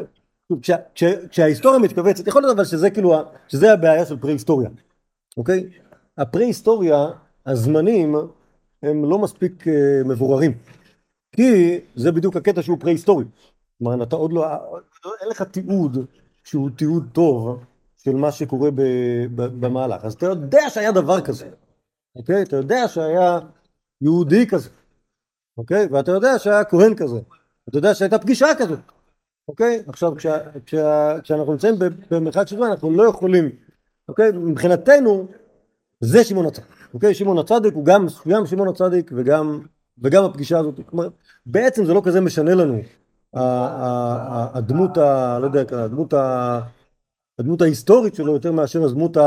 כשההיסטוריה מתכווצת, יכול להיות אבל שזה כאילו, שזה הבעיה של פרה-היסטוריה, אוקיי? הפרה-היסטוריה, הזמנים הם לא מספיק אה, מבוררים, כי זה בדיוק הקטע שהוא פרה-היסטורי. כלומר, אתה עוד לא, אין לך תיעוד שהוא תיעוד טוב של מה שקורה במהלך. אז אתה יודע שהיה דבר כזה, אוקיי? אתה יודע שהיה יהודי כזה. אוקיי? ואתה יודע שהיה כהן כזה, אתה יודע שהייתה פגישה כזאת, אוקיי? עכשיו כשה, כשה, כשאנחנו נמצאים במרחק של זמן אנחנו לא יכולים, אוקיי? מבחינתנו זה שמעון הצדיק, אוקיי? שמעון הצדיק הוא גם, גם שמעון הצדיק וגם, וגם הפגישה הזאת, כלומר בעצם זה לא כזה משנה לנו הדמות, ה, לא יודע, הדמות, ה, הדמות ההיסטורית שלו יותר מאשר הדמות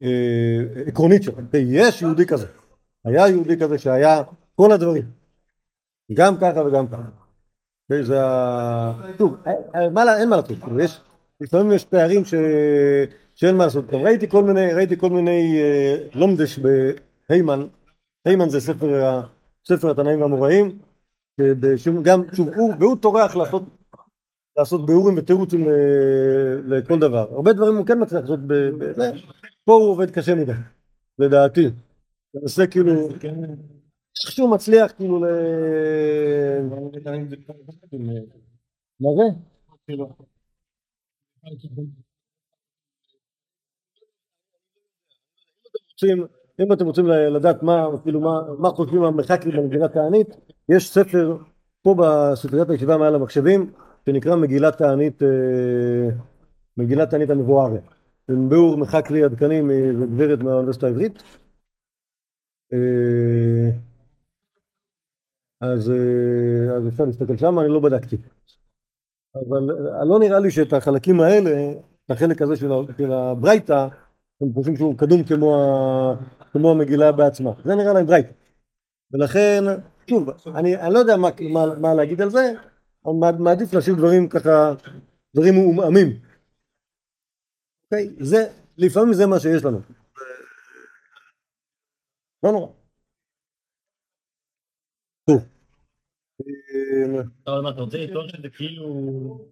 העקרונית שלו, אוקיי? יש יהודי כזה, היה יהודי כזה שהיה כל הדברים, גם ככה וגם ככה. אוקיי, זה ה... שוב, אה, לה- אין מה לעשות, כאילו, יש, לפעמים יש פערים ש... שאין מה לעשות. גם ראיתי כל מיני, ראיתי כל מיני אה, לומדש בהיימן, היימן זה ספר, ספר התנאים והמוראים, גם, שוב, הוא, והוא טורח לעשות, לעשות ביאורים ותירוצים ל- לכל דבר. הרבה דברים הוא כן מצליח לעשות, זה. פה הוא עובד קשה מדי, לדעתי. מנסה כאילו, איכשהו מצליח כאילו ל... מה זה? אם אתם רוצים לדעת מה, כאילו מה, מה חושבים המחקרים במגילה תענית, יש ספר פה בספריית הישיבה מעל המחשבים, שנקרא מגילת תענית, אה, מגילת תענית המבואריה. זה ביאור מחקרי עדכני מגברת מהאוניברסיטה העברית. אה, אז, אה, אז אפשר להסתכל שם, אני לא בדקתי. אבל לא נראה לי שאת החלקים האלה, את החלק הזה של, של הברייתא, הם חושבים שהוא קדום כמו, כמו המגילה בעצמה. זה נראה להם ברייתא. ולכן, שוב, אני, אני לא יודע מה, מה, מה להגיד על זה, אבל מע- מעדיף להשאיר דברים ככה, דברים מעומעמים. אוקיי? זה, לפעמים זה מה שיש לנו. לא נורא. טוב. אבל מה, אתה רוצה לטעון שזה כאילו...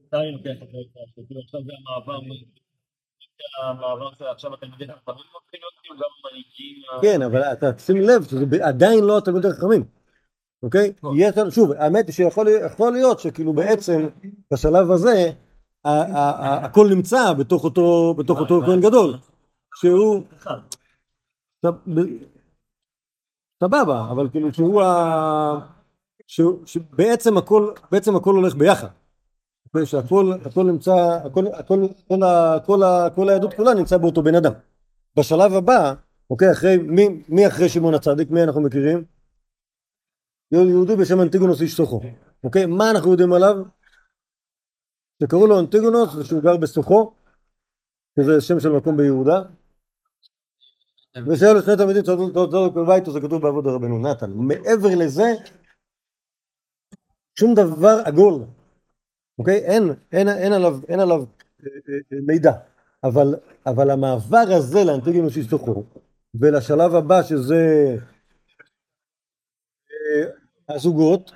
סתם לוקח את זה, כאילו עכשיו זה המעבר, מ- המעבר של עכשיו התלמידי חכמים מתחיל להיות גם מנהיגים... ה- כן, אבל אתה שים לב שזה עדיין לא התלמידי חכמים, אוקיי? יש לנו, שוב, האמת היא שיכול יכול להיות שכאילו בעצם בשלב הזה הכל נמצא בתוך אותו, בתוך אותו כהן גדול, שהוא, סבבה, אבל כאילו שהוא ה... שבעצם הכל, בעצם הכל הולך ביחד. שהכל הכל נמצא, הכל, הכל, כל, ה, כל, ה, כל היהדות כולה נמצא באותו בן אדם. בשלב הבא, אוקיי, אחרי, מי, מי אחרי שמעון הצדיק, מי אנחנו מכירים? יהודי בשם אנטיגונוס איש סוכו. אוקיי, מה אנחנו יודעים עליו? שקראו לו אנטיגונוס ושהוא גר בסוכו, שזה שם של מקום ביהודה. ושאלו שני תלמידים צודק בבית, זה כתוב בעבוד רבנו נתן. מעבר לזה, שום דבר עגול. אוקיי? אין, אין, אין עליו, אין עליו אה, אה, אה, מידע. אבל, אבל המעבר הזה לאנטיגונוס איש סוכו, ולשלב הבא שזה הזוגות,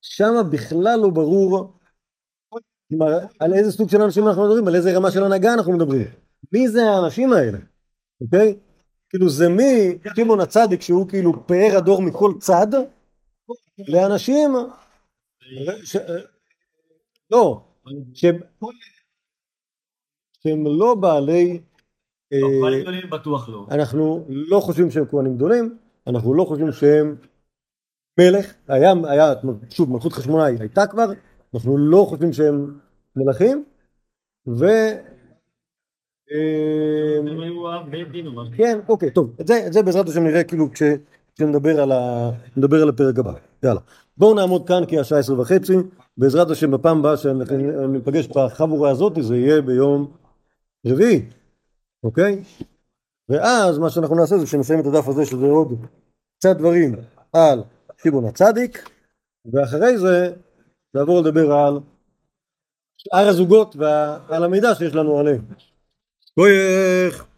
שם בכלל לא ברור כלומר, על איזה סוג של אנשים אנחנו מדברים, על איזה רמה של הנהגה אנחנו מדברים. מי זה האנשים האלה, אוקיי? כאילו זה מי, שמעון הצדיק שהוא כאילו פאר הדור מכל צד, לאנשים, ש... לא, שהם, שהם לא בעלי, אה, כהנים גדולים בטוח לא. אנחנו לא חושבים שהם כהנים גדולים, אנחנו לא חושבים שהם מלך, היה, היה, שוב, מלכות חשמונאי הייתה כבר, אנחנו לא חושבים שהם מלכים, ו... משהו. כן, אוקיי, טוב, את זה, את זה בעזרת השם נראה כאילו כש, כשנדבר על, ה, על הפרק הבא. יאללה. בואו נעמוד כאן כי השעה עשר וחצי, בעזרת השם בפעם הבאה שניפגש בחבורה הזאת, זה יהיה ביום רביעי, אוקיי? ואז מה שאנחנו נעשה זה שנסיים את הדף הזה שזה עוד קצת דברים על שמעון הצדיק, ואחרי זה נעבור לדבר על שאר הזוגות ועל המידע שיש לנו עליהם. כוייך!